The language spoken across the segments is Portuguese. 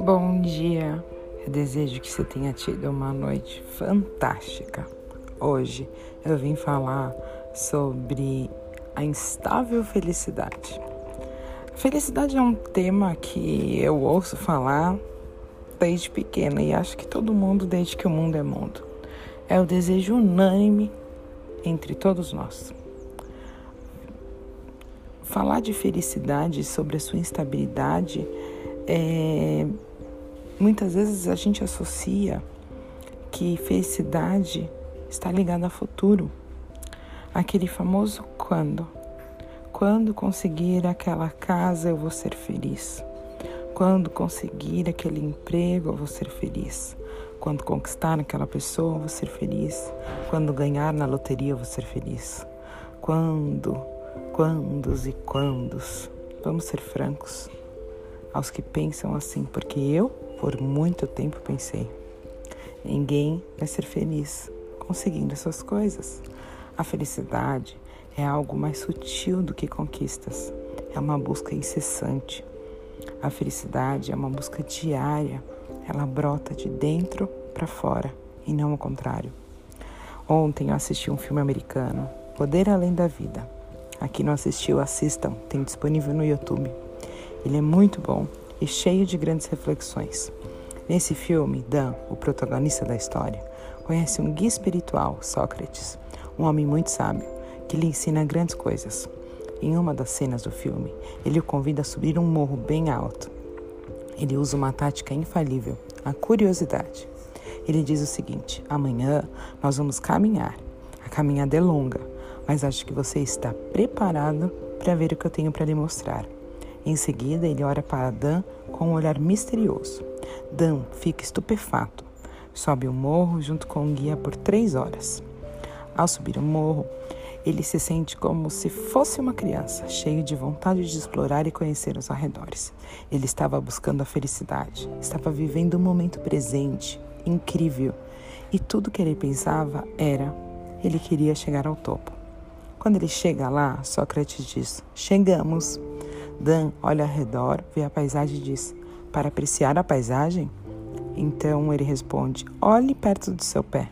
Bom dia, eu desejo que você tenha tido uma noite fantástica. Hoje eu vim falar sobre a instável felicidade. Felicidade é um tema que eu ouço falar desde pequena e acho que todo mundo, desde que o mundo é mundo. É o desejo unânime entre todos nós. Falar de felicidade sobre a sua instabilidade é, muitas vezes a gente associa que felicidade está ligada a futuro. Aquele famoso quando. Quando conseguir aquela casa eu vou ser feliz. Quando conseguir aquele emprego eu vou ser feliz. Quando conquistar aquela pessoa eu vou ser feliz. Quando ganhar na loteria eu vou ser feliz. Quando, quandos e quandos. Vamos ser francos aos que pensam assim, porque eu, por muito tempo, pensei: ninguém vai ser feliz conseguindo essas coisas. A felicidade é algo mais sutil do que conquistas, é uma busca incessante. A felicidade é uma busca diária, ela brota de dentro para fora e não o contrário. Ontem eu assisti um filme americano, Poder Além da Vida. Aqui não assistiu, assistam, tem disponível no YouTube. Ele é muito bom e cheio de grandes reflexões. Nesse filme, Dan, o protagonista da história, conhece um guia espiritual, Sócrates, um homem muito sábio, que lhe ensina grandes coisas. Em uma das cenas do filme, ele o convida a subir um morro bem alto. Ele usa uma tática infalível, a curiosidade. Ele diz o seguinte: amanhã nós vamos caminhar. A caminhada é longa, mas acho que você está preparado para ver o que eu tenho para lhe mostrar. Em seguida, ele olha para Dan com um olhar misterioso. Dan fica estupefato. Sobe o morro junto com o guia por três horas. Ao subir o morro, ele se sente como se fosse uma criança, cheio de vontade de explorar e conhecer os arredores. Ele estava buscando a felicidade, estava vivendo o momento presente, incrível. E tudo que ele pensava era: ele queria chegar ao topo. Quando ele chega lá, Sócrates diz: Chegamos. Dan olha ao redor, vê a paisagem e diz: Para apreciar a paisagem? Então ele responde: Olhe perto do seu pé.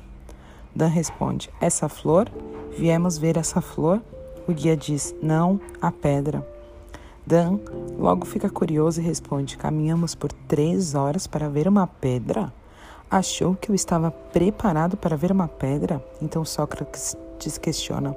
Dan responde: Essa flor? Viemos ver essa flor? O guia diz: Não, a pedra. Dan logo fica curioso e responde: Caminhamos por três horas para ver uma pedra? Achou que eu estava preparado para ver uma pedra? Então Sócrates questiona.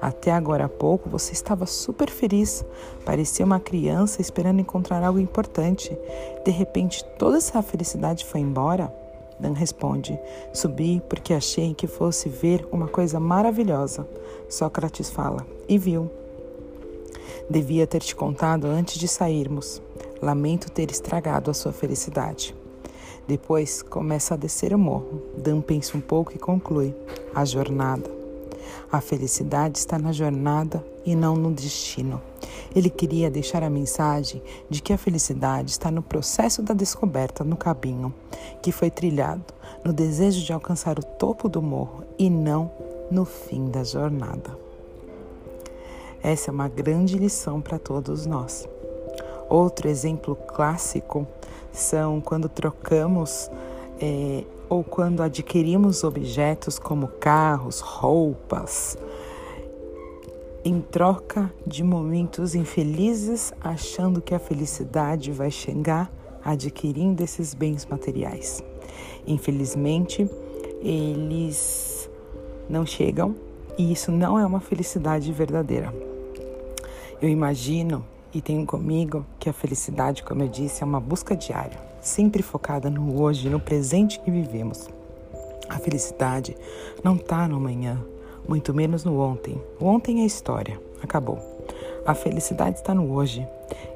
Até agora há pouco você estava super feliz. Parecia uma criança esperando encontrar algo importante. De repente, toda essa felicidade foi embora? Dan responde: Subi porque achei que fosse ver uma coisa maravilhosa. Sócrates fala: E viu. Devia ter te contado antes de sairmos. Lamento ter estragado a sua felicidade. Depois começa a descer o morro. Dan pensa um pouco e conclui: a jornada. A felicidade está na jornada e não no destino. Ele queria deixar a mensagem de que a felicidade está no processo da descoberta no caminho que foi trilhado, no desejo de alcançar o topo do morro e não no fim da jornada. Essa é uma grande lição para todos nós. Outro exemplo clássico são quando trocamos é, ou quando adquirimos objetos como carros, roupas, em troca de momentos infelizes, achando que a felicidade vai chegar adquirindo esses bens materiais. Infelizmente, eles não chegam e isso não é uma felicidade verdadeira. Eu imagino e tenho comigo que a felicidade, como eu disse, é uma busca diária, sempre focada no hoje, no presente que vivemos. A felicidade não está no amanhã, muito menos no ontem. O ontem é história, acabou. A felicidade está no hoje,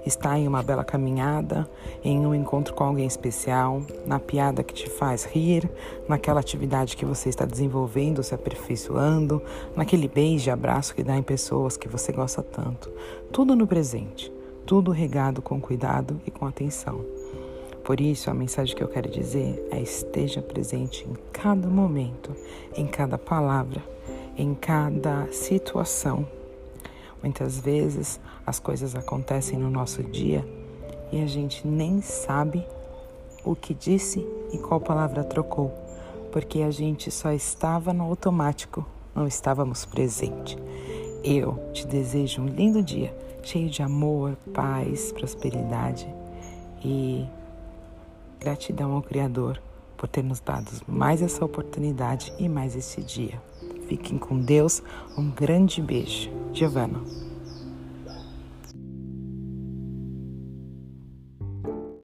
está em uma bela caminhada, em um encontro com alguém especial, na piada que te faz rir, naquela atividade que você está desenvolvendo, se aperfeiçoando, naquele beijo e abraço que dá em pessoas que você gosta tanto. Tudo no presente, tudo regado com cuidado e com atenção. Por isso, a mensagem que eu quero dizer é: esteja presente em cada momento, em cada palavra, em cada situação Muitas vezes as coisas acontecem no nosso dia e a gente nem sabe o que disse e qual palavra trocou, porque a gente só estava no automático, não estávamos presente. Eu te desejo um lindo dia, cheio de amor, paz, prosperidade e gratidão ao Criador por ter nos dado mais essa oportunidade e mais esse dia. Fiquem com Deus. Um grande beijo. Giovana.